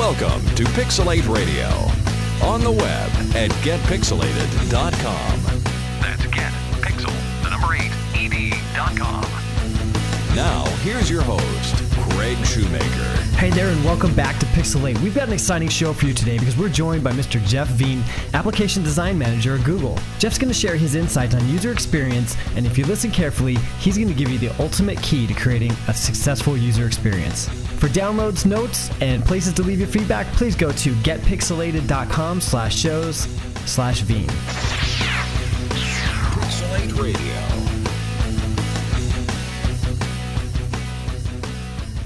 Welcome to Pixel8 Radio. On the web at getpixel8ed.com. That's get pixel, the number eight, ed.com. Now, here's your host, Craig Shoemaker. Hey there, and welcome back to Pixel8. We've got an exciting show for you today because we're joined by Mr. Jeff Veen, Application Design Manager at Google. Jeff's going to share his insights on user experience, and if you listen carefully, he's going to give you the ultimate key to creating a successful user experience. For downloads, notes, and places to leave your feedback, please go to getpixel8ed.com slash shows slash Veen. Pixel8 Radio.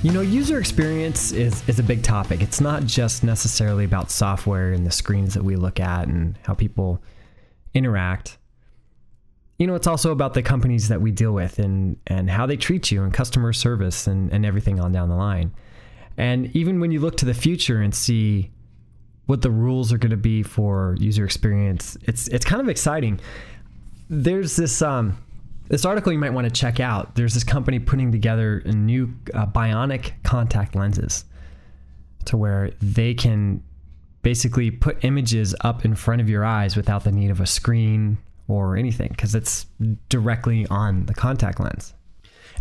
You know, user experience is, is a big topic. It's not just necessarily about software and the screens that we look at and how people interact. You know, it's also about the companies that we deal with and, and how they treat you and customer service and, and everything on down the line. And even when you look to the future and see what the rules are going to be for user experience, it's it's kind of exciting. There's this um, this article you might want to check out. There's this company putting together new uh, bionic contact lenses to where they can basically put images up in front of your eyes without the need of a screen or anything because it's directly on the contact lens.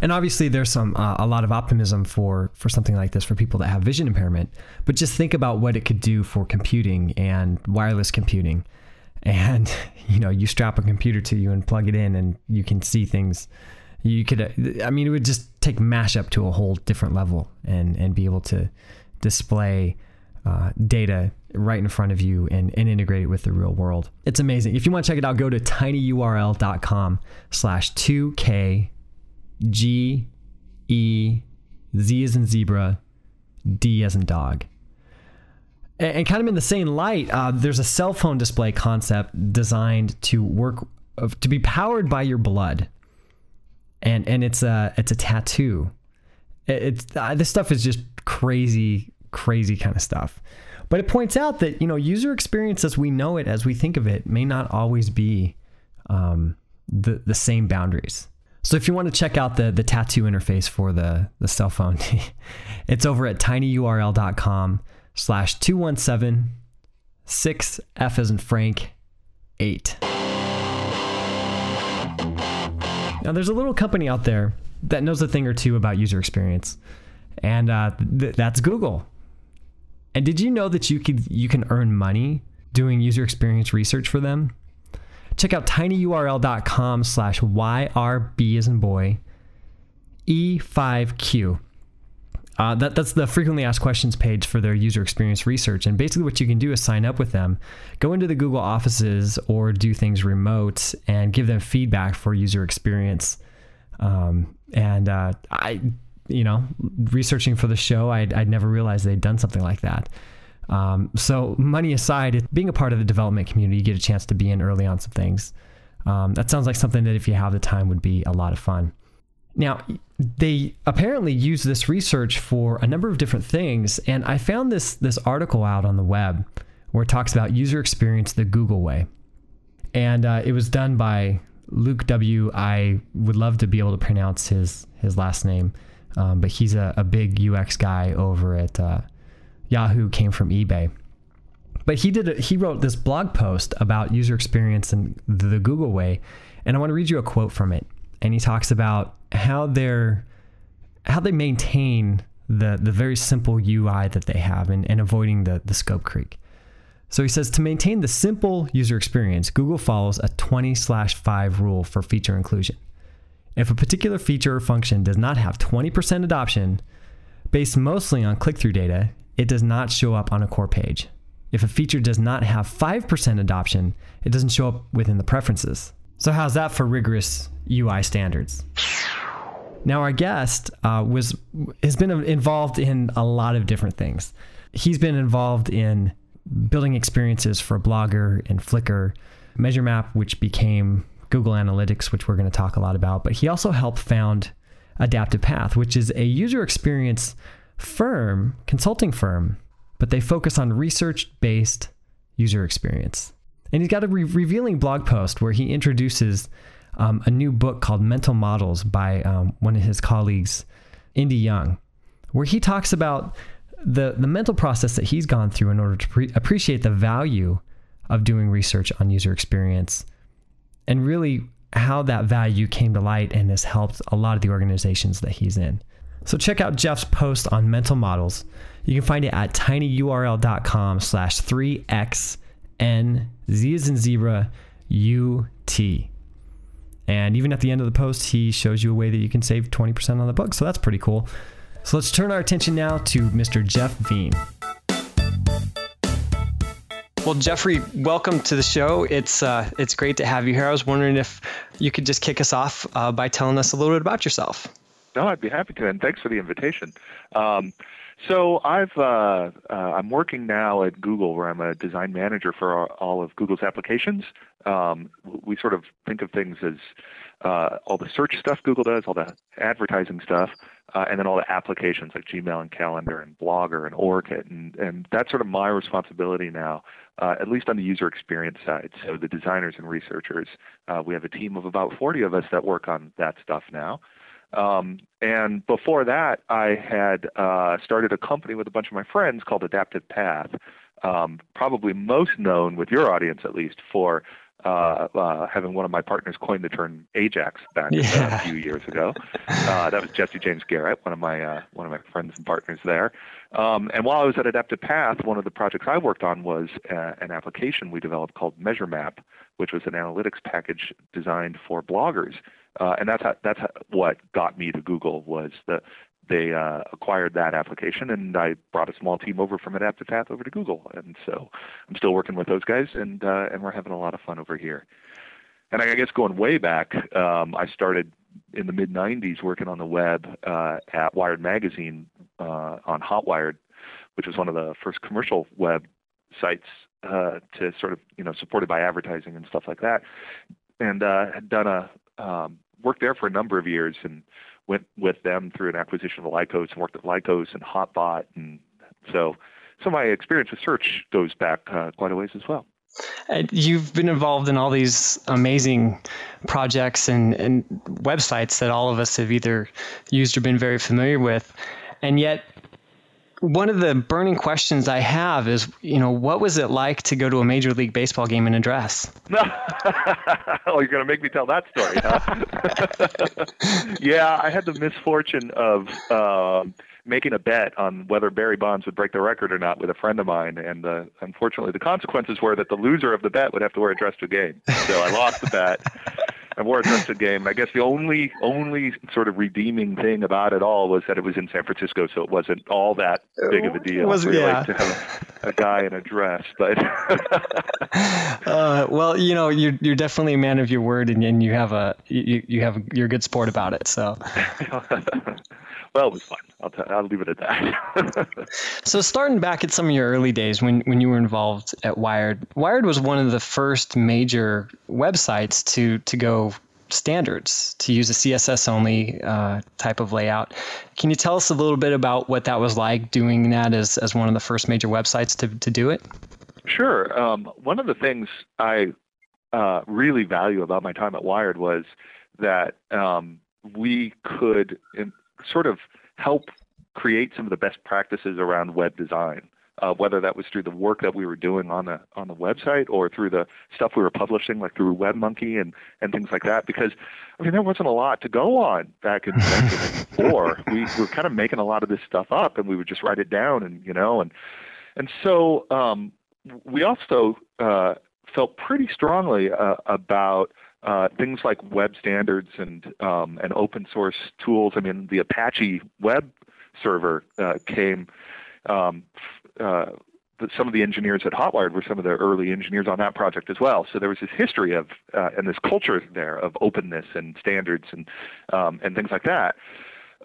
And obviously, there's some uh, a lot of optimism for for something like this for people that have vision impairment. But just think about what it could do for computing and wireless computing and you know you strap a computer to you and plug it in and you can see things. You could i mean it would just take mashup to a whole different level and and be able to display uh, data right in front of you and, and integrate it with the real world. It's amazing. If you want to check it out go to tinyurl.com slash 2k g e z as in zebra d as in dog and kind of in the same light, uh, there's a cell phone display concept designed to work to be powered by your blood, and and it's a it's a tattoo. It's uh, this stuff is just crazy, crazy kind of stuff. But it points out that you know user experience as we know it, as we think of it, may not always be um, the the same boundaries. So if you want to check out the the tattoo interface for the the cell phone, it's over at tinyurl.com slash 217 6 F as in Frank 8. Now, there's a little company out there that knows a thing or two about user experience, and uh, th- that's Google. And did you know that you could you can earn money doing user experience research for them? Check out tinyurl.com slash YRB as in boy E5Q. Uh, that, that's the frequently asked questions page for their user experience research. And basically, what you can do is sign up with them, go into the Google offices or do things remote and give them feedback for user experience. Um, and uh, I, you know, researching for the show, I'd, I'd never realized they'd done something like that. Um, so, money aside, being a part of the development community, you get a chance to be in early on some things. Um, that sounds like something that if you have the time would be a lot of fun. Now, they apparently use this research for a number of different things, and I found this this article out on the web where it talks about user experience the Google way, and uh, it was done by Luke W. I would love to be able to pronounce his his last name, um, but he's a, a, big UX guy over at uh, Yahoo. Came from eBay, but he did a, he wrote this blog post about user experience and the Google way, and I want to read you a quote from it and he talks about how they're how they maintain the the very simple UI that they have and, and avoiding the the scope creep. So he says to maintain the simple user experience, Google follows a 20 slash 5 rule for feature inclusion. If a particular feature or function does not have 20% adoption, based mostly on click through data, it does not show up on a core page. If a feature does not have 5% adoption, it doesn't show up within the preferences. So, how's that for rigorous UI standards. Now, our guest uh, was has been involved in a lot of different things. He's been involved in building experiences for Blogger and Flickr, MeasureMap, which became Google Analytics, which we're going to talk a lot about. But he also helped found Adaptive Path, which is a user experience firm, consulting firm, but they focus on research based user experience. And he's got a re- revealing blog post where he introduces um, a new book called Mental Models by um, one of his colleagues, Indi Young, where he talks about the the mental process that he's gone through in order to pre- appreciate the value of doing research on user experience and really how that value came to light and has helped a lot of the organizations that he's in. So check out Jeff's post on mental models. You can find it at tinyurl.com slash 3xn z as in zebra ut. And even at the end of the post, he shows you a way that you can save 20% on the book. So that's pretty cool. So let's turn our attention now to Mr. Jeff Veen. Well, Jeffrey, welcome to the show. It's uh, it's great to have you here. I was wondering if you could just kick us off uh, by telling us a little bit about yourself. No, I'd be happy to, and thanks for the invitation. Um, so I've uh, uh, I'm working now at Google, where I'm a design manager for all of Google's applications. Um, we sort of think of things as uh, all the search stuff Google does, all the advertising stuff, uh, and then all the applications like Gmail and Calendar and Blogger and Orkut, and and that's sort of my responsibility now uh, at least on the user experience side. So the designers and researchers, uh, we have a team of about 40 of us that work on that stuff now. Um, and before that, I had uh, started a company with a bunch of my friends called Adaptive Path, um, probably most known with your audience at least for uh, uh, having one of my partners coin the term Ajax back yeah. a few years ago. Uh, that was Jesse James Garrett, one of my uh, one of my friends and partners there. Um, and while I was at Adaptive Path, one of the projects I worked on was uh, an application we developed called MeasureMap, which was an analytics package designed for bloggers. Uh, and that's how, that's how, what got me to Google was the they uh, acquired that application, and I brought a small team over from Adaptive Path over to Google, and so I'm still working with those guys, and uh, and we're having a lot of fun over here. And I guess going way back, um, I started in the mid '90s working on the web uh, at Wired Magazine uh, on Hotwired, which was one of the first commercial web sites uh, to sort of you know supported by advertising and stuff like that, and uh, had done a um, worked there for a number of years and went with them through an acquisition of Lycos and worked at Lycos and Hotbot, and so so my experience with search goes back uh, quite a ways as well. And you've been involved in all these amazing projects and, and websites that all of us have either used or been very familiar with, and yet one of the burning questions I have is, you know, what was it like to go to a Major League Baseball game in a dress? oh, you're going to make me tell that story, huh? yeah, I had the misfortune of um, making a bet on whether Barry Bonds would break the record or not with a friend of mine, and uh, unfortunately, the consequences were that the loser of the bet would have to wear a dress to a game. So I lost the bet. I wore a to game. I guess the only only sort of redeeming thing about it all was that it was in San Francisco, so it wasn't all that big of a deal. It was really yeah. to have a, a, guy in a dress, but. uh, well, you know, you're you're definitely a man of your word, and, and you have a you you have you're a good sport about it. So. well, it was fun. I'll, t- I'll leave it at that. so, starting back at some of your early days when, when you were involved at Wired, Wired was one of the first major websites to, to go standards to use a CSS only uh, type of layout. Can you tell us a little bit about what that was like doing that as, as one of the first major websites to, to do it? Sure. Um, one of the things I uh, really value about my time at Wired was that um, we could in, sort of help create some of the best practices around web design. Uh, whether that was through the work that we were doing on the on the website or through the stuff we were publishing, like through WebMonkey and and things like that. Because I mean, there wasn't a lot to go on back in 1994. we were kind of making a lot of this stuff up, and we would just write it down, and you know, and and so um, we also uh, felt pretty strongly uh, about uh, things like web standards and um, and open source tools. I mean, the Apache web server uh, came. Um, uh, some of the engineers at Hotwired were some of the early engineers on that project as well. So there was this history of uh, and this culture there of openness and standards and um, and things like that.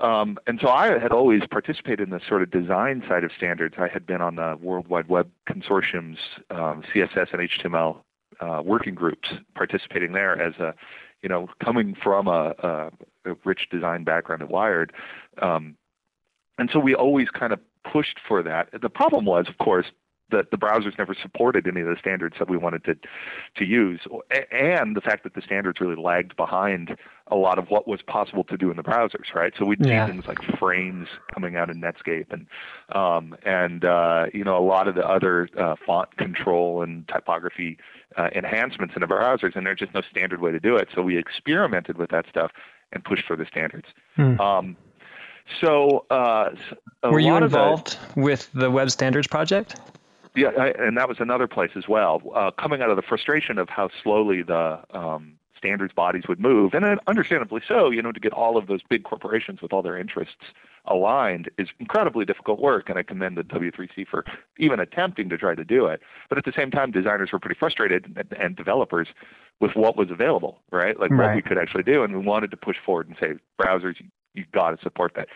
Um, and so I had always participated in the sort of design side of standards. I had been on the World Wide Web Consortium's um, CSS and HTML uh, working groups participating there as a, you know, coming from a, a, a rich design background at Wired. Um, and so we always kind of pushed for that. The problem was, of course, the, the browsers never supported any of the standards that we wanted to to use, and the fact that the standards really lagged behind a lot of what was possible to do in the browsers, right? So we'd yeah. see things like frames coming out in Netscape, and um, and uh, you know a lot of the other uh, font control and typography uh, enhancements in the browsers, and there's just no standard way to do it. So we experimented with that stuff and pushed for the standards. Hmm. Um, so, uh, were you involved the, with the Web Standards Project? Yeah, I, and that was another place as well. Uh, coming out of the frustration of how slowly the um, standards bodies would move, and understandably so, you know, to get all of those big corporations with all their interests aligned is incredibly difficult work, and I commend the W3C for even attempting to try to do it. But at the same time, designers were pretty frustrated, and, and developers with what was available, right? Like right. what we could actually do, and we wanted to push forward and say, browsers, you, you got to support that.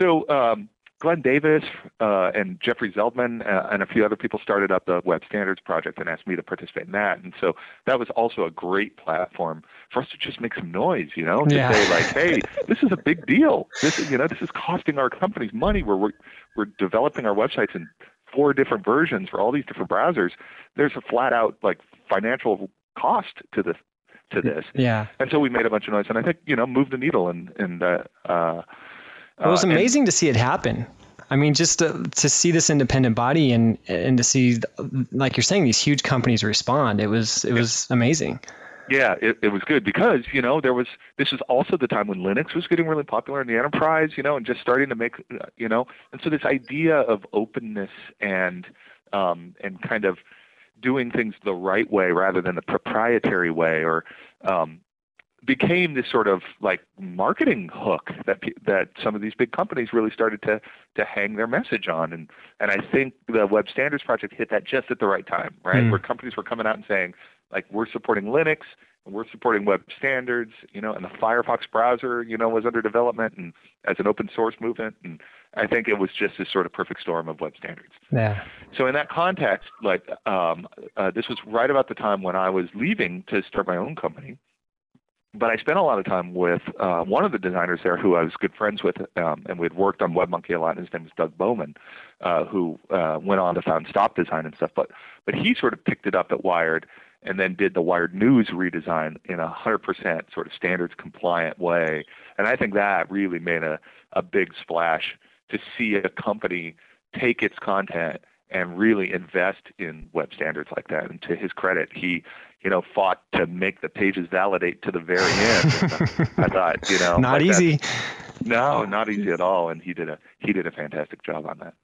So um, Glenn Davis uh, and Jeffrey Zeldman uh, and a few other people started up the Web Standards Project and asked me to participate in that. And so that was also a great platform for us to just make some noise, you know, to yeah. say like, hey, this is a big deal. This is, you know, this is costing our companies money. We're, we're, we're developing our websites in four different versions for all these different browsers. There's a flat out like financial cost to this to this. Yeah. And so we made a bunch of noise and I think, you know, moved the needle and, and, uh, uh, it was uh, amazing and, to see it happen. I mean, just to, to see this independent body and and to see, like you're saying, these huge companies respond. It was it was amazing. Yeah, it, it was good because you know there was this is also the time when Linux was getting really popular in the enterprise, you know, and just starting to make you know, and so this idea of openness and um, and kind of doing things the right way rather than the proprietary way or um, became this sort of like marketing hook that that some of these big companies really started to to hang their message on and and I think the web standards project hit that just at the right time right mm. where companies were coming out and saying like we're supporting Linux and we're supporting web standards you know and the Firefox browser you know was under development and as an open source movement and I think it was just this sort of perfect storm of web standards. Yeah. So in that context, like um, uh, this was right about the time when I was leaving to start my own company, but I spent a lot of time with uh, one of the designers there who I was good friends with, um, and we had worked on WebMonkey a lot. His name was Doug Bowman, uh, who uh, went on to found Stop Design and stuff. But but he sort of picked it up at Wired, and then did the Wired News redesign in a hundred percent sort of standards compliant way. And I think that really made a a big splash to see a company take its content and really invest in web standards like that. And to his credit, he you know, fought to make the pages validate to the very end. I thought, you know, not like easy. No, not easy at all. And he did a he did a fantastic job on that.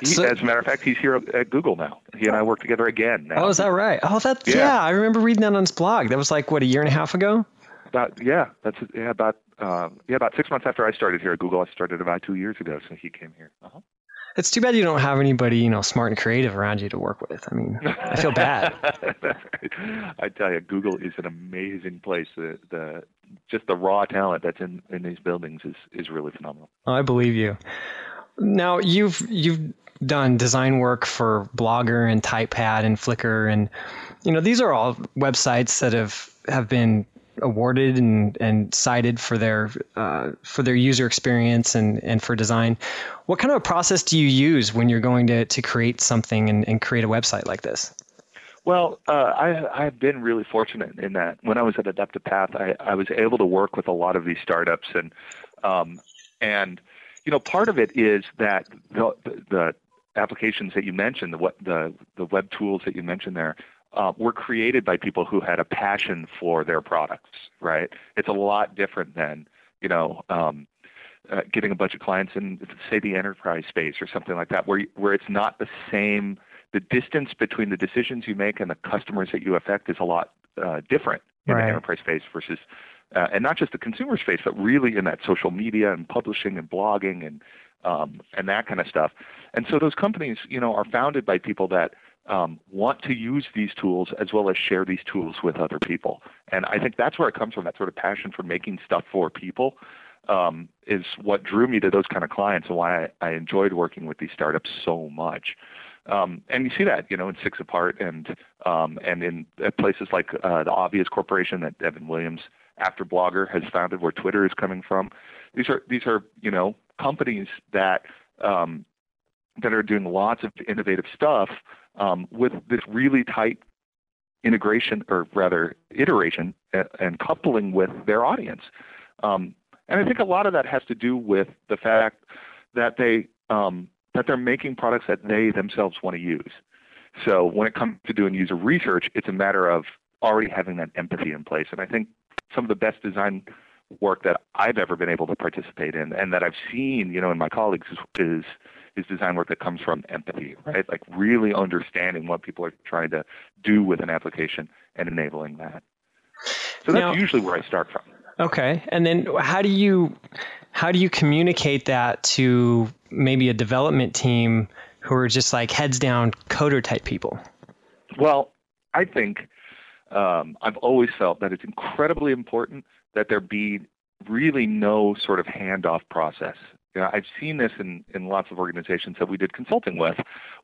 He, so, as a matter of fact, he's here at Google now. He and I work together again now. Oh, is that right? Oh, that's yeah. yeah. I remember reading that on his blog. That was like what a year and a half ago. About yeah, that's yeah about um, yeah about six months after I started here at Google. I started about two years ago, so he came here. Uh-huh. It's too bad you don't have anybody, you know, smart and creative around you to work with. I mean, I feel bad. I tell you, Google is an amazing place. The, the just the raw talent that's in, in these buildings is is really phenomenal. Oh, I believe you. Now you've you've done design work for Blogger and Typepad and Flickr, and you know these are all websites that have have been awarded and, and cited for their uh, for their user experience and, and for design. What kind of a process do you use when you're going to, to create something and, and create a website like this? Well, uh, I, I've been really fortunate in that when I was at Adaptive Path, I, I was able to work with a lot of these startups, and um, and you know part of it is that the, the applications that you mentioned, the the the web tools that you mentioned there, uh, were created by people who had a passion for their products, right? It's a lot different than, you know, um, uh, getting a bunch of clients in, say, the enterprise space or something like that, where where it's not the same. The distance between the decisions you make and the customers that you affect is a lot uh, different in right. the enterprise space versus, uh, and not just the consumer space, but really in that social media and publishing and blogging and um, and that kind of stuff. And so those companies, you know, are founded by people that um, want to use these tools as well as share these tools with other people. And I think that's where it comes from that sort of passion for making stuff for people um, is what drew me to those kind of clients and why I, I enjoyed working with these startups so much. Um, and you see that, you know, in Six Apart and um, and in places like uh, the Obvious Corporation that Evan Williams, after Blogger, has founded, where Twitter is coming from. These are these are you know companies that um, that are doing lots of innovative stuff um, with this really tight integration, or rather iteration, and, coupling with their audience. Um, and I think a lot of that has to do with the fact that they um, that they're making products that they themselves want to use. So when it comes to doing user research, it's a matter of already having that empathy in place. And I think some of the best design work that I've ever been able to participate in and that I've seen, you know, in my colleagues is, is is design work that comes from empathy, right? Like really understanding what people are trying to do with an application and enabling that. So that's now, usually where I start from. Okay. And then how do you how do you communicate that to maybe a development team who are just like heads down coder type people? Well, I think um, I've always felt that it's incredibly important that there be really no sort of handoff process. You know, I've seen this in, in lots of organizations that we did consulting with,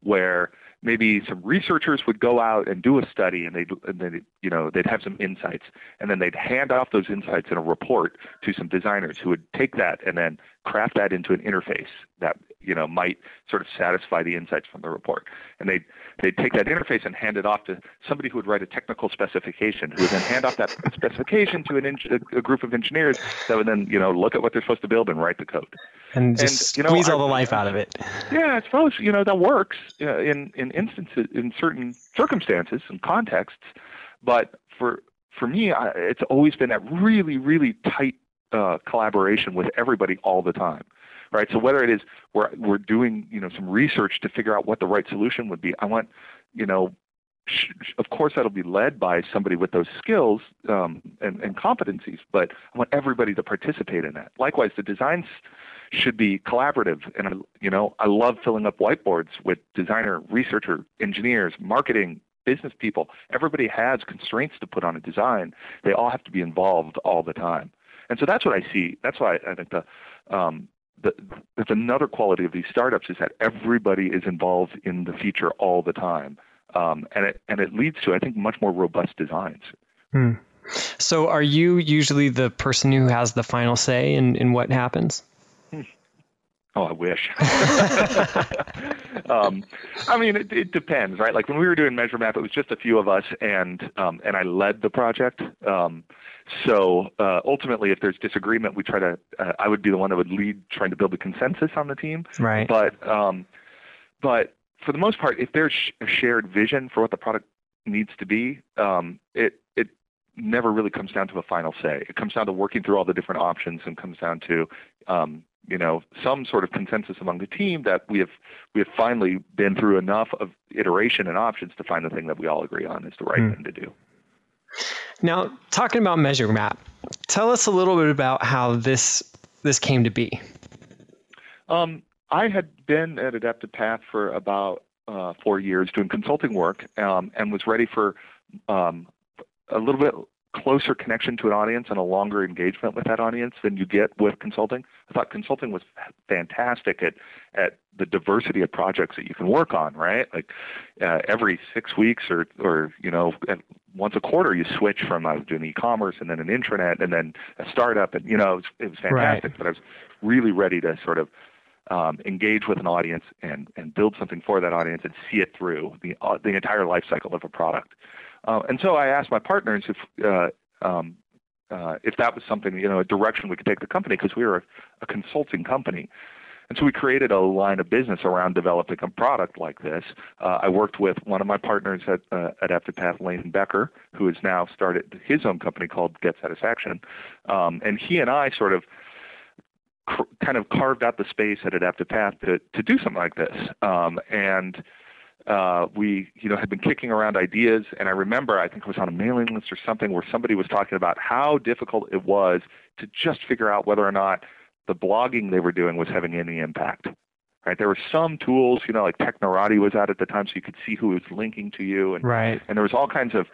where maybe some researchers would go out and do a study and they'd, and they'd, you know, they'd have some insights and then they'd hand off those insights in a report to some designers who would take that and then craft that into an interface that, you know, might sort of satisfy the insights from the report. And they'd, they'd take that interface and hand it off to somebody who would write a technical specification who would then hand off that specification to an a group of engineers that would then, you know, look at what they're supposed to build and write the code and just and, you know, squeeze all the life out of it. Yeah, I suppose you know that works uh, in in instances in certain circumstances and contexts, but for for me, I, it's always been that really really tight uh, collaboration with everybody all the time. Right. So whether it is we're we're doing you know some research to figure out what the right solution would be, I want you know of course that'll be led by somebody with those skills um, and, and, competencies but i want everybody to participate in that likewise the design should be collaborative. And you know, I love filling up whiteboards with designer, researcher, engineers, marketing, business people. Everybody has constraints to put on a design. They all have to be involved all the time. And so that's what I see. That's why I think the um, the, that's another quality of these startups is that everybody is involved in the feature all the time, um, and it and it leads to I think much more robust designs. Hmm. So, are you usually the person who has the final say in, in what happens? Oh, I wish. um, I mean, it, it, depends, right? Like when we were doing Measure Map, it was just a few of us, and um, and I led the project. Um, so uh, ultimately, if there's disagreement, we try to. Uh, I would be the one that would lead, trying to build a consensus on the team. Right. But um, but for the most part, if there's a shared vision for what the product needs to be, um, it it never really comes down to a final say. It comes down to working through all the different options and comes down to um, you know some sort of consensus among the team that we have we have finally been through enough of iteration and options to find the thing that we all agree on is the right mm. thing to do. Now, talking about Measure Map, tell us a little bit about how this this came to be. Um, I had been at Adaptive Path for about uh, four years doing consulting work um, and was ready for um, a little bit closer connection to an audience and a longer engagement with that audience than you get with consulting. I thought consulting was fantastic at at the diversity of projects that you can work on. Right, like uh, every six weeks or or you know once a quarter you switch from I was doing e-commerce and then an intranet and then a startup and you know it was, it was fantastic. Right. But I was really ready to sort of um, engage with an audience and and build something for that audience and see it through the uh, the entire life cycle of a product. Uh, and so I asked my partners if uh, um, uh, if that was something, you know, a direction we could take the company because we were a, a, consulting company. And so we created a line of business around developing a product like this. Uh, I worked with one of my partners at uh, at Adaptive Lane Becker, who has now started his own company called Get Satisfaction, um, and he and I sort of cr- kind of carved out the space at Adaptive Path to to do something like this. Um, and uh, we you know had been kicking around ideas and i remember i think it was on a mailing list or something where somebody was talking about how difficult it was to just figure out whether or not the blogging they were doing was having any impact right there were some tools you know like technorati was out at the time so you could see who was linking to you and right. and there was all kinds of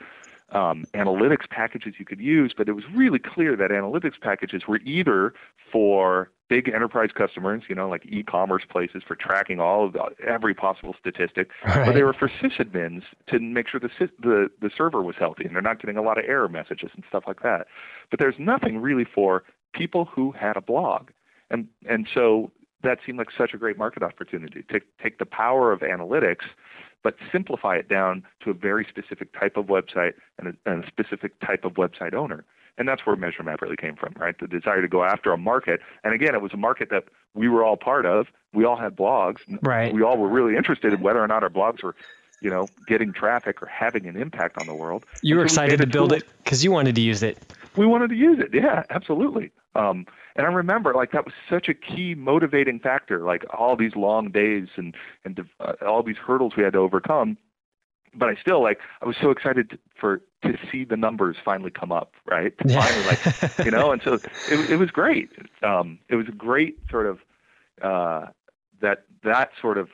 um, analytics packages you could use, but it was really clear that analytics packages were either for big enterprise customers, you know, like e-commerce places for tracking all of the, every possible statistic, right. or they were for sysadmins to make sure the, the the server was healthy and they're not getting a lot of error messages and stuff like that. But there's nothing really for people who had a blog, and and so that seemed like such a great market opportunity. Take take the power of analytics, but simplify it down to a very specific type of website and a, and a specific type of website owner. And that's where MeasureMap really came from, right? The desire to go after a market. And again, it was a market that we were all part of. We all had blogs. Right. We all were really interested in whether or not our blogs were, you know, getting traffic or having an impact on the world. You were so we excited to build tool- it because you wanted to use it. We wanted to use it. Yeah, absolutely. Um, and I remember like that was such a key motivating factor. Like all these long days and and uh, all these hurdles we had to overcome. But I still like I was so excited to, for to see the numbers finally come up. Right, Yeah. finally like you know. And so it it was great. Um, it was a great sort of uh, that that sort of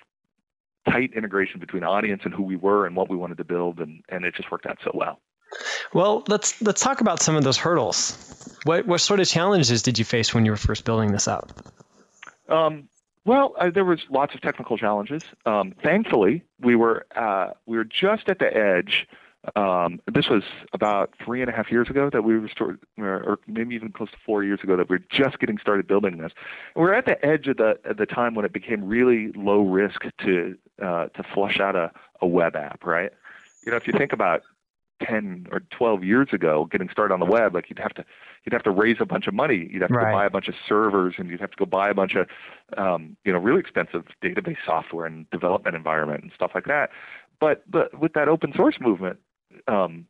tight integration between audience and who we were and what we wanted to build, and and it just worked out so well. Well, let's let's talk about some of those hurdles. What what sort of challenges did you face when you were first building this out? Um, well, uh, there was lots of technical challenges. Um, thankfully, we were uh, we were just at the edge. Um, this was about three and a half years ago that we were or maybe even close to four years ago that we were just getting started building this. We were at the edge of the at the time when it became really low risk to uh, to flush out a, a web app, right? You know, if you think about 10 or 12 years ago getting started on the web like you'd have to you'd have to raise a bunch of money. You'd have to Right. go buy a bunch of servers and you'd have to go buy a bunch of um, you know really expensive database software and development environment and stuff like that. But but with that open source movement um,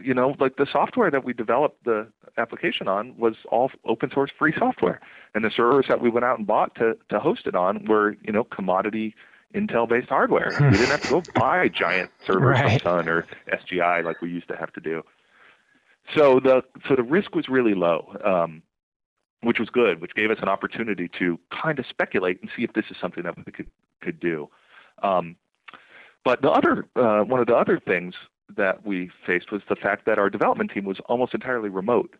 you know like the software that we developed the application on was all open source free software. And the servers that we went out and bought to to host it on were you know commodity Intel based hardware. we didn't have to go buy giant servers Right. Sun or SGI like we used to have to do. So the so the risk was really low, um, which was good, which gave us an opportunity to kind of speculate and see if this is something that we could could do. Um, but the other uh, one of the other things that we faced was the fact that our development team was almost entirely remote.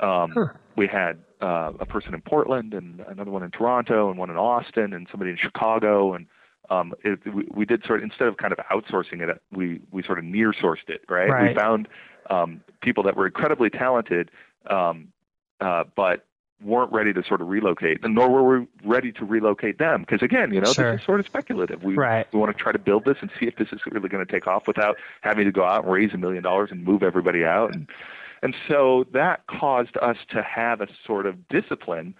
Um, Huh. We had uh, a person in Portland and another one in Toronto and one in Austin and somebody in Chicago and um, it, we, we did sort of instead of kind of outsourcing it, we we sort of near sourced it, right? Right. We found um, people that were incredibly talented, um, uh, but weren't ready to sort of relocate, and nor were we ready to relocate them because again, you know, Sure. this is sort of speculative. We Right. we want to try to build this and see if this is really going to take off without having to go out and raise a million dollars and move everybody out, and and so that caused us to have a sort of discipline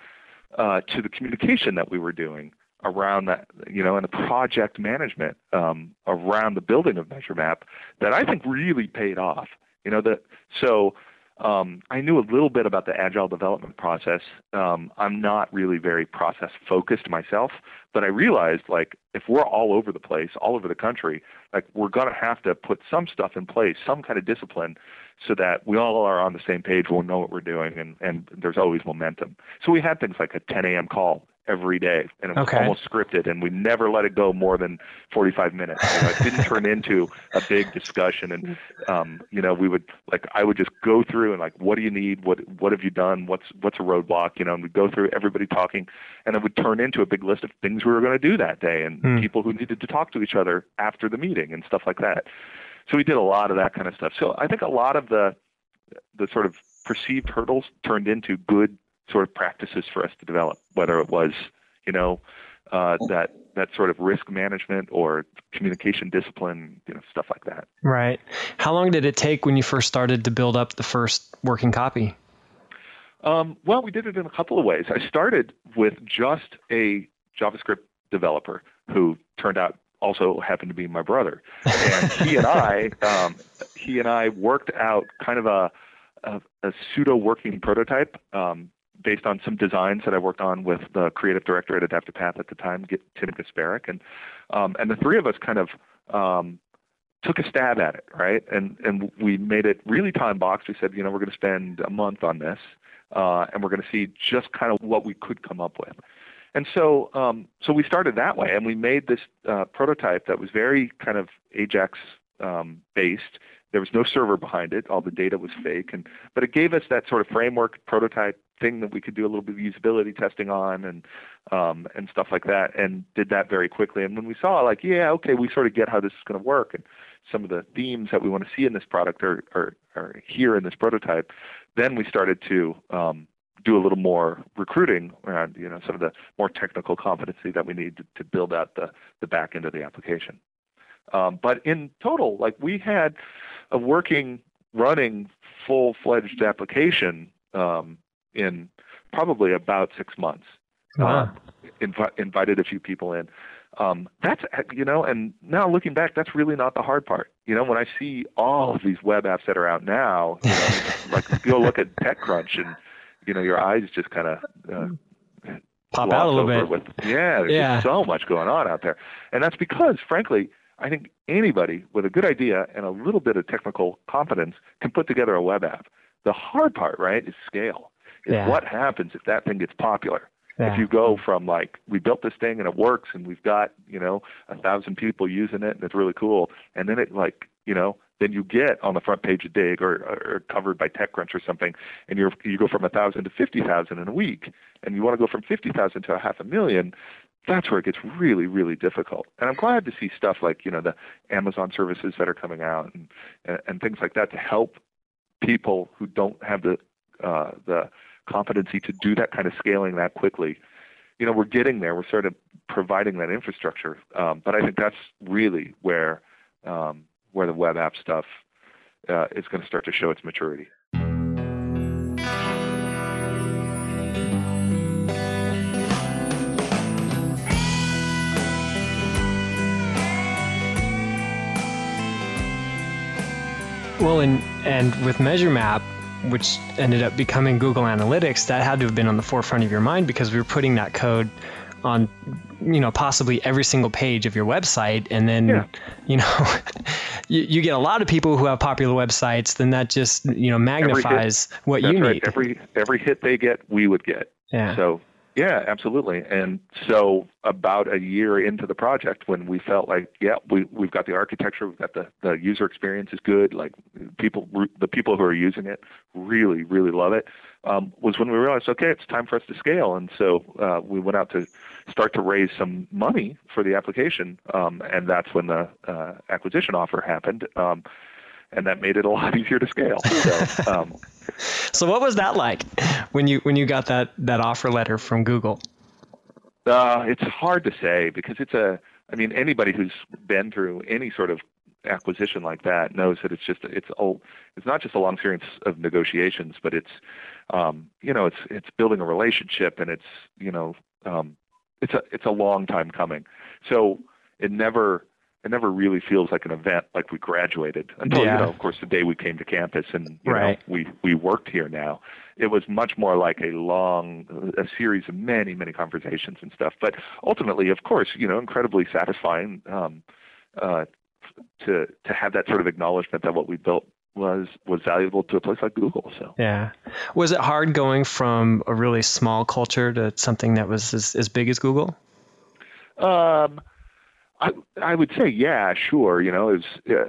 uh, to the communication that we were doing around that, you know, and the project management um, around the building of MeasureMap that I think really paid off. You know, that so um, I knew a little bit about the agile development process. Um, I'm not really very process focused myself, but I realized like if we're all over the place, all over the country, like we're gonna have to put some stuff in place, some kind of discipline, so that we all are on the same page. We'll know what we're doing, and and there's always momentum. So we had things like a 10 a.m. call every day, and it was Okay. almost scripted, and we never let it go more than 45 minutes. It didn't turn into a big discussion, and um, you know, we would like I would just go through and like, what do you need? What what have you done? What's what's a roadblock? You know, and we'd go through everybody talking, and it would turn into a big list of things we were going to do that day, and Hmm. people who needed to talk to each other after the meeting and stuff like that. So we did a lot of that kind of stuff. So I think a lot of the the sort of perceived hurdles turned into good sort of practices for us to develop, whether it was, you know, uh, that that sort of risk management or communication discipline, you know, stuff like that. Right. How long did it take when you first started to build up the first working copy? Um, well, we did it in a couple of ways. I started with just a JavaScript developer who turned out also happened to be my brother, and he and I, um, he and I worked out kind of a a, a pseudo working prototype um, based on some designs that I worked on with the creative director at Adaptive Path at the time, Tim Gasparic, and um, and the three of us kind of um, took a stab at it, right? And and we made it really time boxed. We said, you know, we're going to spend a month on this, uh, and we're going to see just kind of what we could come up with. And so, um, so we started that way, and we made this uh, prototype that was very kind of Ajax um, based. There was no server behind it; all the data was fake, and but it gave us that sort of framework prototype thing that we could do a little bit of usability testing on, and um, and stuff like that, and did that very quickly. And when we saw, like, yeah, okay, we sort of get how this is going to work, and some of the themes that we want to see in this product are, are, are here in this prototype, then we started to um, do a little more recruiting around you know some of the more technical competency that we need to, to build out the the back end of the application. Um, but in total, like we had a working, running, full-fledged application um, in probably about six months. Wow. Um, invi- invited a few people in. Um, that's you know, and now looking back, that's really not the hard part. You know, when I see all of these web apps that are out now, you know, like go look at TechCrunch, and you know, your eyes just kind of uh, Pop out a little bit. With, yeah, there's Yeah. just so much going on out there, and that's because, frankly, I think anybody with a good idea and a little bit of technical competence can put together a web app. The hard part, right, is scale. Is Yeah. what happens if that thing gets popular Yeah. if you go from like we built this thing and it works and we've got you know a thousand people using it and it's really cool and then it like you know then you get on the front page of Digg or, or covered by techcrunch or something and you're you go from a thousand to fifty thousand in a week and you want to go from fifty thousand to a half a million that's where it gets really really difficult and i'm glad to see stuff like you know the amazon services that are coming out and and, and things like that to help people who don't have the uh, the competency to do that kind of scaling that quickly. You know, we're getting there. We're sort of providing that infrastructure, um, but I think that's really where um, where the web app stuff uh, is going to start to show its maturity. Well, and and with MeasureMap, which ended up becoming Google Analytics, that had to have been on the forefront of your mind because we were putting that code on, you know, possibly every single page of your website, and then, Yeah. you know, you, you get a lot of people who have popular websites, then that just you know magnifies what That's you right. need. Every every hit they get, we would get. yeah. So yeah, absolutely. And so about a year into the project, when we felt like, yeah, we we've got the architecture, we've got the the user experience is good, like people the people who are using it really really love it, um, was when we realized, okay, it's time for us to scale. And so uh, we went out to start to raise some money for the application, um, and that's when the uh, acquisition offer happened. Um, and that made it a lot easier to scale. So, um, So what was that like when you when you got that that offer letter from Google? Uh, it's hard to say because it's a. I mean, anybody who's been through any sort of acquisition like that knows that it's just it's a, it's not just a long series of negotiations, but it's um, you know it's it's building a relationship and it's you know um, it's a it's a long time coming. So it never it never really feels like an event like we graduated until Yeah. you know of course the day we came to campus and you Right. know we we worked here now it was much more like a long a series of many many conversations and stuff but ultimately of course you know incredibly satisfying um uh to to have that sort of acknowledgement that what we built was was valuable to a place like Google so Yeah. Was it hard going from a really small culture to something that was as, as big as Google? Um, I would say yeah, sure. You know, is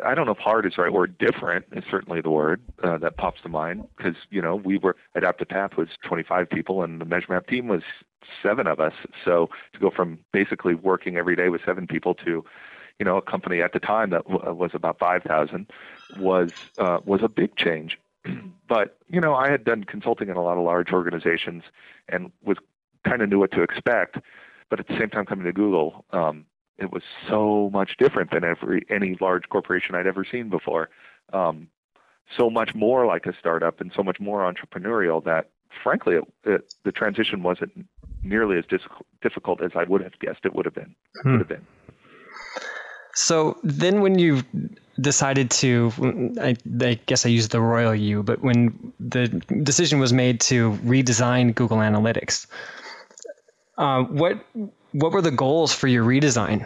I don't know if hard is the right word. Different is certainly the word uh, that pops to mind because you know we were Adaptive Path was 25 people and the MeasureMap team was seven of us. So to go from basically working every day with seven people to you know a company at the time that w- was about 5,000 was uh, was a big change. but you know, I had done consulting in a lot of large organizations and was kind of knew what to expect. But at the same time, coming to Google, um, it was so much different than every any large corporation I'd ever seen before. Um, so much more like a startup and so much more entrepreneurial that, frankly, it, it, the transition wasn't nearly as dis- difficult as I would have guessed it would have been. Hmm. Would have been. So then, when you decided to, I, I guess I used the royal you, but when the decision was made to redesign Google Analytics, uh, what what were the goals for your redesign?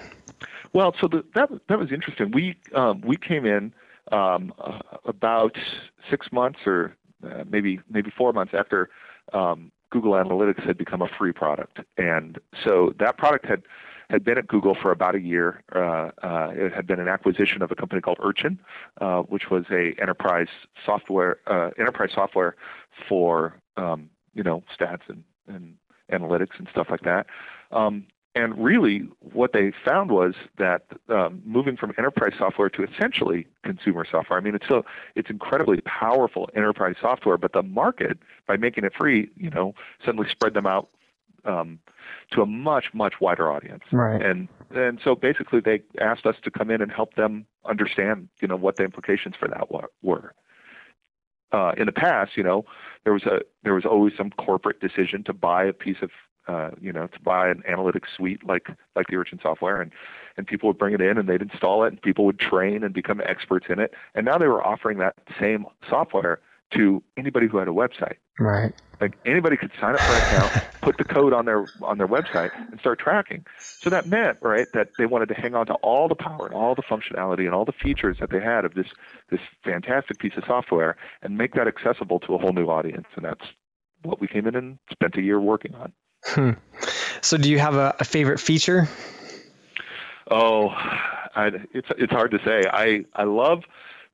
Well, so the, that that was interesting. We um, we came in um, uh, about six months or uh, maybe maybe four months after um, Google Analytics had become a free product, and so that product had had been at Google for about a year. Uh, uh, it had been an acquisition of a company called Urchin, uh, which was a enterprise software uh, enterprise software for um, you know stats and, and analytics and stuff like that. Um, and really, what they found was that um, moving from enterprise software to essentially consumer software. I mean, it's so it's incredibly powerful enterprise software, but the market, by making it free, you know, suddenly spread them out um, to a much much wider audience. Right. And and so basically, they asked us to come in and help them understand, you know, what the implications for that were. Uh, in the past, you know, there was a there was always some corporate decision to buy a piece of uh, you know, to buy an analytics suite like like the Urchin software, and and people would bring it in and they'd install it, and people would train and become experts in it. And now they were offering that same software to anybody who had a website. Right. Like anybody could sign up for an account, put the code on their on their website, and start tracking. So that meant, right, that they wanted to hang on to all the power and all the functionality and all the features that they had of this this fantastic piece of software and make that accessible to a whole new audience. And that's what we came in and spent a year working on. Hmm. So, do you have a, a favorite feature? Oh, I, it's it's hard to say. I I love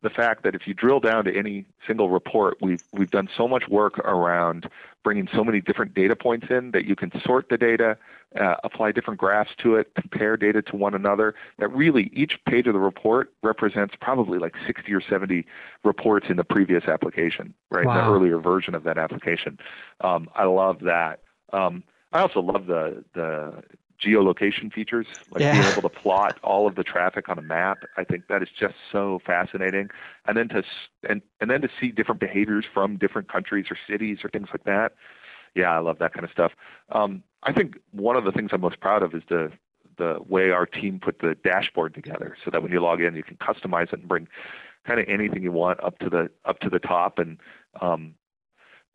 the fact that if you drill down to any single report, we've we've done so much work around bringing so many different data points in that you can sort the data, uh, apply different graphs to it, compare data to one another. That really each page of the report represents probably like 60 or 70 reports in the previous application, right? Wow. The earlier version of that application. Um, I love that. Um, I also love the the geolocation features, like yeah. being able to plot all of the traffic on a map. I think that is just so fascinating. And then to and and then to see different behaviors from different countries or cities or things like that. Yeah, I love that kind of stuff. Um, I think one of the things I'm most proud of is the the way our team put the dashboard together, so that when you log in, you can customize it and bring kind of anything you want up to the up to the top and um,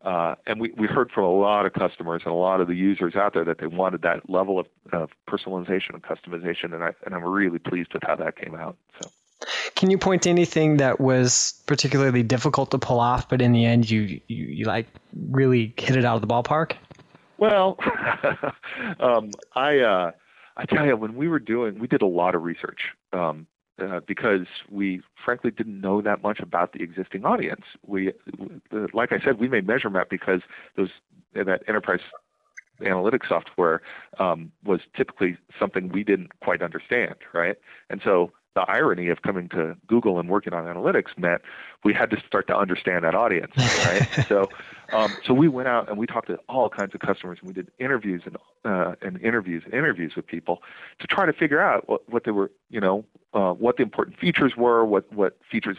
uh, and we, we heard from a lot of customers and a lot of the users out there that they wanted that level of, of personalization and customization, and, I, and I'm really pleased with how that came out. So. Can you point to anything that was particularly difficult to pull off, but in the end you, you, you like really hit it out of the ballpark? Well, um, I uh, I tell you, when we were doing, we did a lot of research. Um, uh, because we frankly didn't know that much about the existing audience. We, like I said, we made MeasureMap because those that enterprise analytics software um, was typically something we didn't quite understand, right? And so the irony of coming to Google and working on analytics meant we had to start to understand that audience, right? so, um, so we went out and we talked to all kinds of customers, and we did interviews and uh, and interviews and interviews with people to try to figure out what, what they were, you know, uh, what the important features were, what what features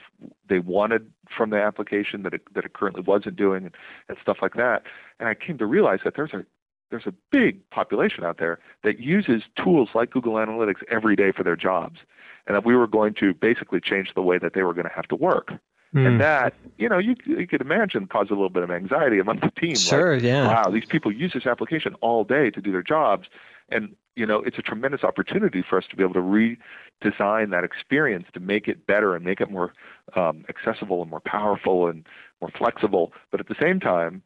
they wanted from the application that it, that it currently wasn't doing, and, and stuff like that. And I came to realize that there's a there's a big population out there that uses tools like Google Analytics every day for their jobs and that we were going to basically change the way that they were going to have to work. Mm. And that, you know, you, you could imagine caused a little bit of anxiety among the team. Sure, like, yeah. Wow, these people use this application all day to do their jobs. And, you know, it's a tremendous opportunity for us to be able to redesign that experience to make it better and make it more um, accessible and more powerful and more flexible. But at the same time,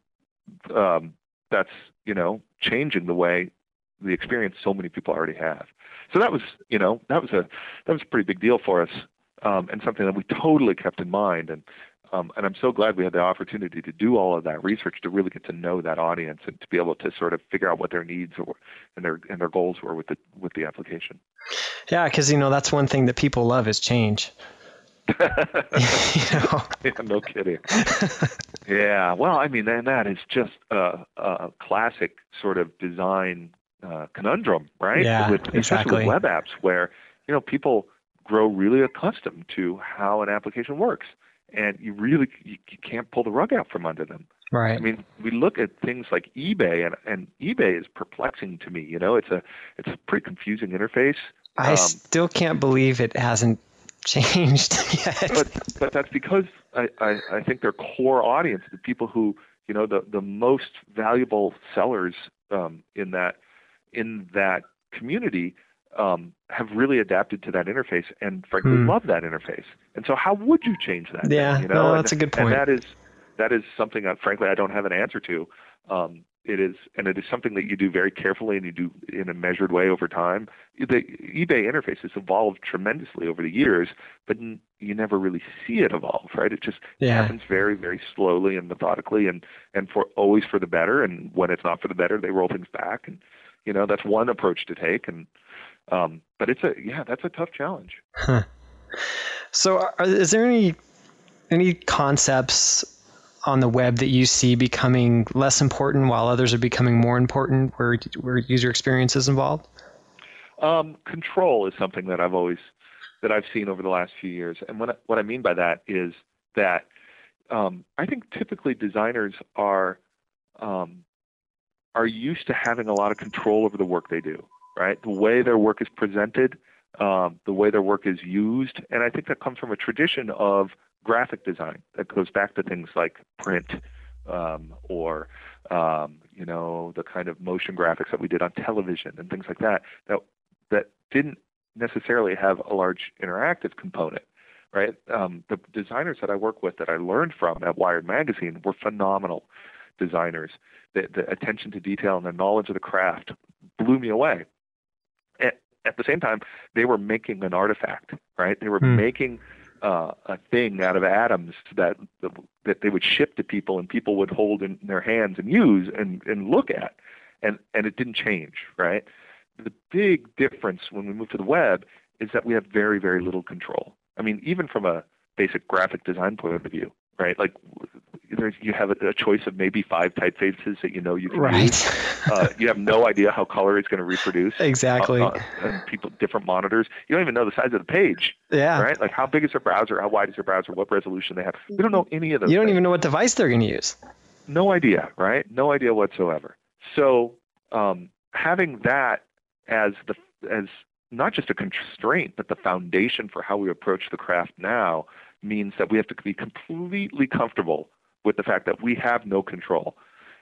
um, that's, you know, changing the way the experience so many people already have. So that was, you know, that was a that was a pretty big deal for us, um, and something that we totally kept in mind. And um, and I'm so glad we had the opportunity to do all of that research to really get to know that audience and to be able to sort of figure out what their needs or and their and their goals were with the with the application. Yeah, because you know that's one thing that people love is change. you know? yeah, no kidding. yeah, well, I mean, and that is just a, a classic sort of design uh, conundrum, right? Yeah, with, exactly. with web apps, where you know people grow really accustomed to how an application works, and you really you, you can't pull the rug out from under them. Right. I mean, we look at things like eBay, and, and eBay is perplexing to me. You know, it's a it's a pretty confusing interface. I um, still can't believe it hasn't changed yet. But but that's because I, I, I think their core audience, the people who you know the the most valuable sellers um, in that in that community um, have really adapted to that interface and frankly hmm. love that interface. And so, how would you change that? Yeah, you know, no, that's and, a good point. And that is that is something that frankly I don't have an answer to. Um, it is, and it is something that you do very carefully and you do in a measured way over time. The eBay interface has evolved tremendously over the years, but you never really see it evolve, right? It just yeah. happens very, very slowly and methodically, and and for always for the better. And when it's not for the better, they roll things back and You know, that's one approach to take, and um, but it's a yeah, that's a tough challenge. Huh. So, are, is there any any concepts on the web that you see becoming less important while others are becoming more important, where where user experience is involved? Um, control is something that I've always that I've seen over the last few years, and what I, what I mean by that is that um, I think typically designers are um, are used to having a lot of control over the work they do, right? The way their work is presented, um, the way their work is used, and I think that comes from a tradition of graphic design that goes back to things like print um, or um, you know the kind of motion graphics that we did on television and things like that that that didn't necessarily have a large interactive component right um, the designers that i work with that i learned from at wired magazine were phenomenal designers the, the attention to detail and the knowledge of the craft blew me away at, at the same time they were making an artifact right they were hmm. making uh, a thing out of atoms that that they would ship to people and people would hold in their hands and use and, and look at, and and it didn't change, right? The big difference when we move to the web is that we have very very little control. I mean, even from a basic graphic design point of view, right? Like you have a, a, choice of maybe five typefaces that you know you can right. use. Uh, you have no idea how color is going to reproduce. Exactly. Uh, uh, people, different monitors. You don't even know the size of the page. Yeah. Right. Like how big is their browser? How wide is their browser? What resolution they have? We don't know any of those. You don't things. even know what device they're going to use. No idea. Right. No idea whatsoever. So um, having that as the as not just a constraint, but the foundation for how we approach the craft now means that we have to be completely comfortable with the fact that we have no control.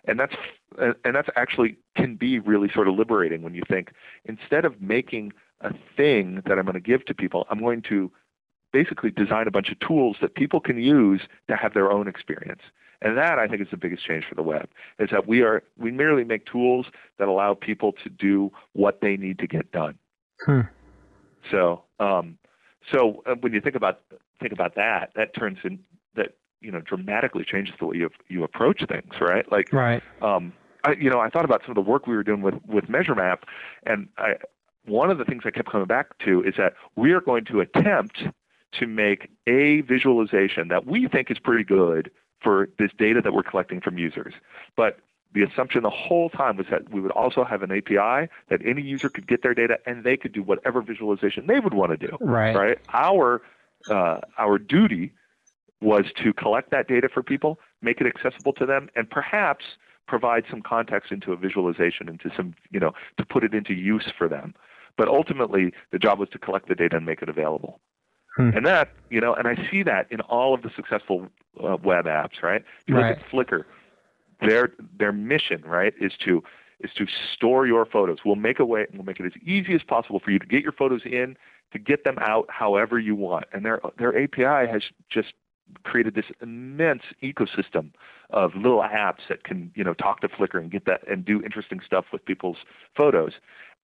And that's and that's actually can be really sort of liberating when you think instead of making a thing that I'm going to give to people, I'm going to basically design a bunch of tools that people can use to have their own experience. And that I think is the biggest change for the web is that we are we merely make tools that allow people to do what they need to get done. Hmm. So um, so uh, when you think about think about that, that turns in you know dramatically changes the way you you approach things, right? Like right. Um, I, you know, I thought about some of the work we were doing with with MeasureMap, and I one of the things I kept coming back to is that we are going to attempt to make a visualization that we think is pretty good for this data that we're collecting from users. But the assumption the whole time was that we would also have an API that any user could get their data and they could do whatever visualization they would want to do. Right. Right. Our uh, our duty was to collect that data for people, make it accessible to them, and perhaps provide some context into a visualization, into some you know to put it into use for them. But ultimately, the job was to collect the data and make it available. Hmm. And that, you know, and I see that in all of the successful uh, web apps, right? You right. look at Flickr, their their mission, right, is to is to store your photos. We'll make a way, we'll make it as easy as possible for you to get your photos in, to get them out however you want. And their their API has just created this immense ecosystem of little apps that can, you know, talk to Flickr and get that and do interesting stuff with people's photos.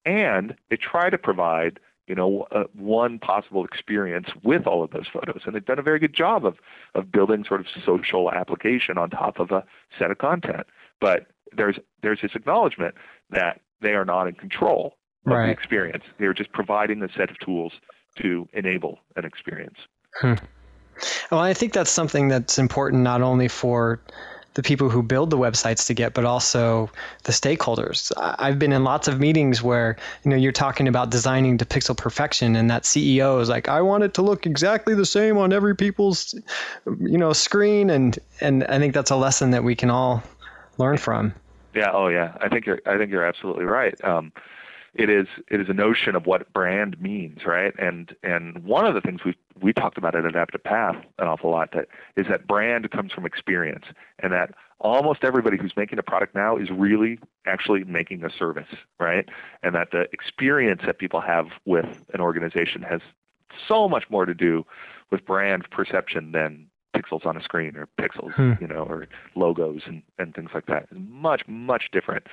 And they try to provide you know, uh, one possible experience with all of those photos. And they've done a very good job of, of building sort of social application on top of a set of content. But there's there's this acknowledgement that they are not in control of right. the experience. They're just providing a set of tools to enable an experience. Hmm. Well, I think that's something that's important not only for the people who build the websites to get, but also the stakeholders. I've been in lots of meetings where you know you're talking about designing to pixel perfection, and that CEO is like, "I want it to look exactly the same on every people's you know screen," and and I think that's a lesson that we can all learn from. Yeah. Oh, yeah. I think you're. I think you're absolutely right. Um, it is it is a notion of what brand means, right? And and one of the things we we talked about at Adaptive Path an awful lot that is that brand comes from experience, and that almost everybody who's making a product now is really actually making a service, right? And that the experience that people have with an organization has so much more to do with brand perception than pixels on a screen or pixels, hmm. you know, or logos and, and things like that. It's much, much different.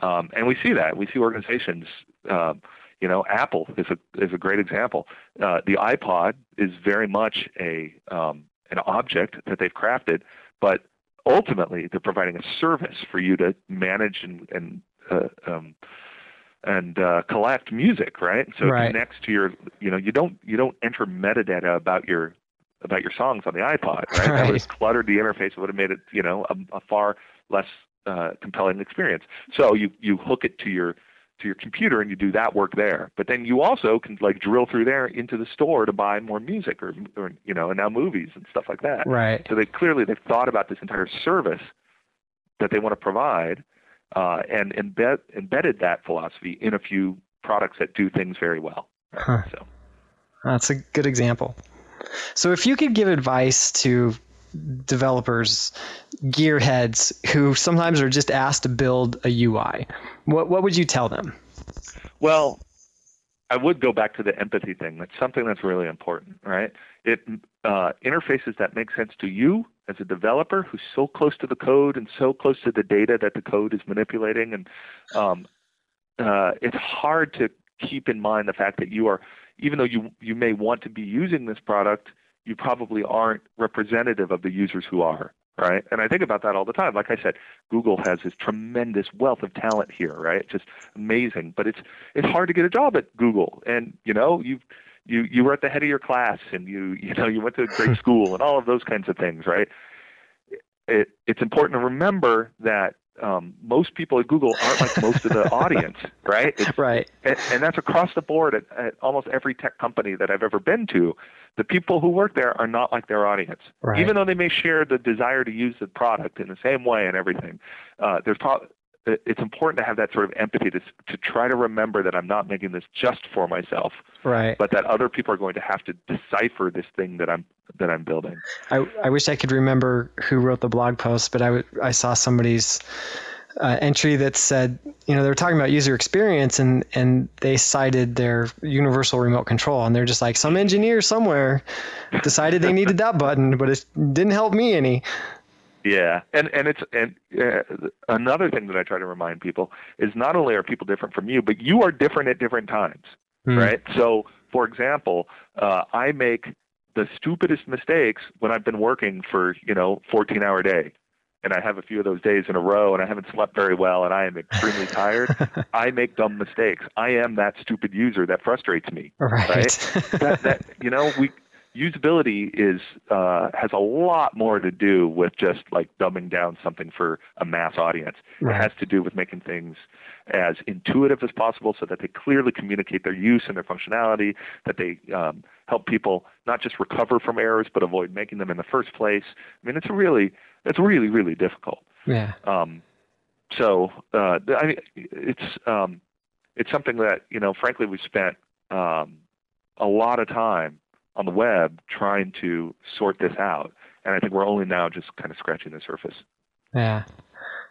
Um, and we see that. We see organizations, uh, you know, Apple is a is a great example. Uh, the iPod is very much a um, an object that they've crafted, but ultimately they're providing a service for you to manage and, and uh, um, and uh, collect music, right? So Right. it connects to your, you know, you don't you don't enter metadata about your about your songs on the iPod, right? That would have cluttered the interface. It would have made it, you know, a, a far less uh, compelling experience. So you you hook it to your to your computer and you do that work there. But then you also can like drill through there into the store to buy more music or, or you know, and now movies and stuff like that. Right. So they clearly they've thought about this entire service that they want to provide uh, and embed, embedded that philosophy in a few products that do things very well. Huh. So That's a good example. So, if you could give advice to developers, gearheads who sometimes are just asked to build a UI, what what would you tell them? Well, I would go back to the empathy thing. That's something that's really important, right? It uh, interfaces that make sense to you as a developer who's so close to the code and so close to the data that the code is manipulating, and um, uh, it's hard to keep in mind the fact that you are, even though you you may want to be using this product, you probably aren't representative of the users who are, right? And I think about that all the time. Like I said, Google has this tremendous wealth of talent here, right? Just amazing. But it's it's hard to get a job at Google, and you know you you you were at the head of your class, and you you know you went to a great school, and all of those kinds of things, right? It, it's important to remember that um, most people at Google aren't like most of the audience, right? It's, Right. and, and that's across the board at, at almost every tech company that I've ever been to. The people who work there are not like their audience, Right. even though they may share the desire to use the product in the same way and everything. Uh, there's pro- it's important to have that sort of empathy to to try to remember that I'm not making this just for myself, Right. but that other people are going to have to decipher this thing that I'm that I'm building. I, I wish I could remember who wrote the blog post, but I, w- I saw somebody's uh, entry that said, you know, they were talking about user experience and, and they cited their universal remote control. And they're just like, some engineer somewhere decided they needed that button, but it didn't help me any. Yeah, and and it's and uh, another thing that I try to remind people is not only are people different from you, but you are different at different times, Hmm. right? So, for example, uh, I make the stupidest mistakes when I've been working for you know 14 hour day, and I have a few of those days in a row, and I haven't slept very well, and I am extremely tired. I make dumb mistakes. I am that stupid user that frustrates me Right. that, that you know we usability is uh, has a lot more to do with just like dumbing down something for a mass audience. Right. It has to do with making things as intuitive as possible so that they clearly communicate their use and their functionality, that they um, help people not just recover from errors but avoid making them in the first place. I mean, it's really it's really really difficult. yeah. Um, so uh, I mean, it's um, it's something that you know, frankly, we spent um, a lot of time on the web trying to sort this out, and I think we're only now just kind of scratching the surface. Yeah.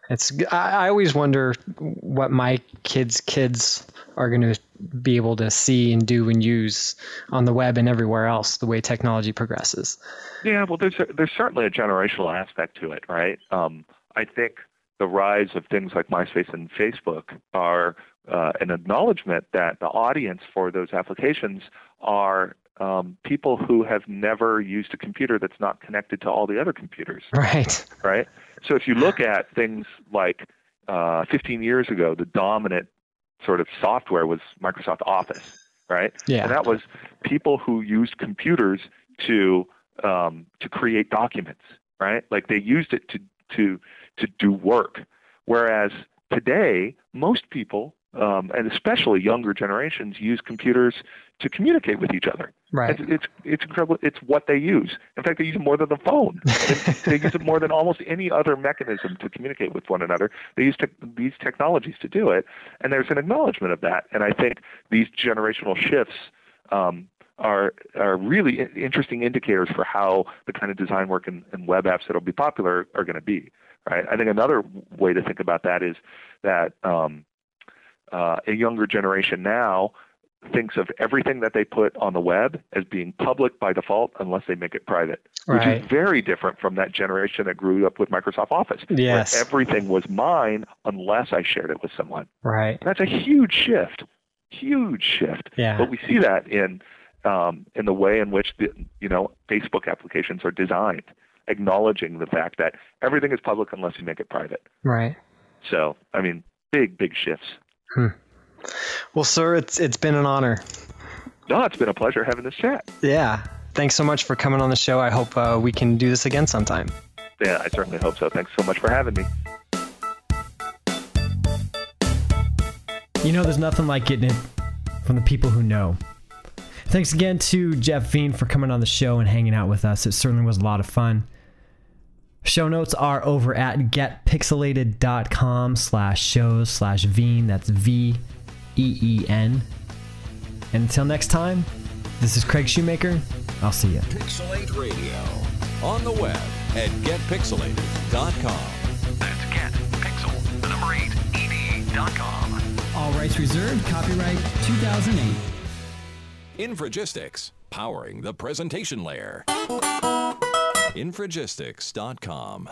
It's I, I always wonder what my kids' kids are going to be able to see and do and use on the web and everywhere else the way technology progresses. Yeah, well, there's there's certainly a generational aspect to it, right? Um, I think the rise of things like MySpace and Facebook are uh, an acknowledgement that the audience for those applications are um, people who have never used a computer that's not connected to all the other computers, Right. right? So if you look at things like uh, 15 years ago, the dominant sort of software was Microsoft Office, right? Yeah. And that was people who used computers to um, to create documents, right? Like they used it to to to do work. Whereas today, most people, um, and especially younger generations, use computers to communicate with each other. Right. It's, it's it's incredible. It's what they use. In fact, they use it more than the phone. they, use it more than almost any other mechanism to communicate with one another. They use te- these technologies to do it, and there's an acknowledgement of that. And I think these generational shifts um, are are really i- interesting indicators for how the kind of design work and, and web apps that will be popular are going to be. Right. I think another way to think about that is that um, uh, a younger generation now thinks of everything that they put on the web as being public by default unless they make it private, which is very different from that generation that grew up with Microsoft Office. where Yes. everything was mine unless I shared it with someone. Right. That's a huge shift, huge shift. Yeah. But we see that in um, in the way in which the you know Facebook applications are designed, acknowledging the fact that everything is public unless you make it private. Right. So I mean, big big shifts. Well, sir, it's it's been an honor. No, it's been a pleasure having this chat. Yeah. Thanks so much for coming on the show. I hope uh, we can do this again sometime. Yeah, I certainly hope so. Thanks so much for having me. You know, there's nothing like getting it from the people who know. Thanks again to Jeff Veen for coming on the show and hanging out with us. It certainly was a lot of fun. Show notes are over at getpixel8ed.com slash shows slash Veen. That's V E E N. And until next time, this is Craig Shoemaker. I'll see you. Pixel8 Radio. On the web at getpixel8ed.com. That's getpixel, the number 8, ed.com. All rights reserved. Copyright 2008. Infragistics, powering the presentation layer. Infragistics.com.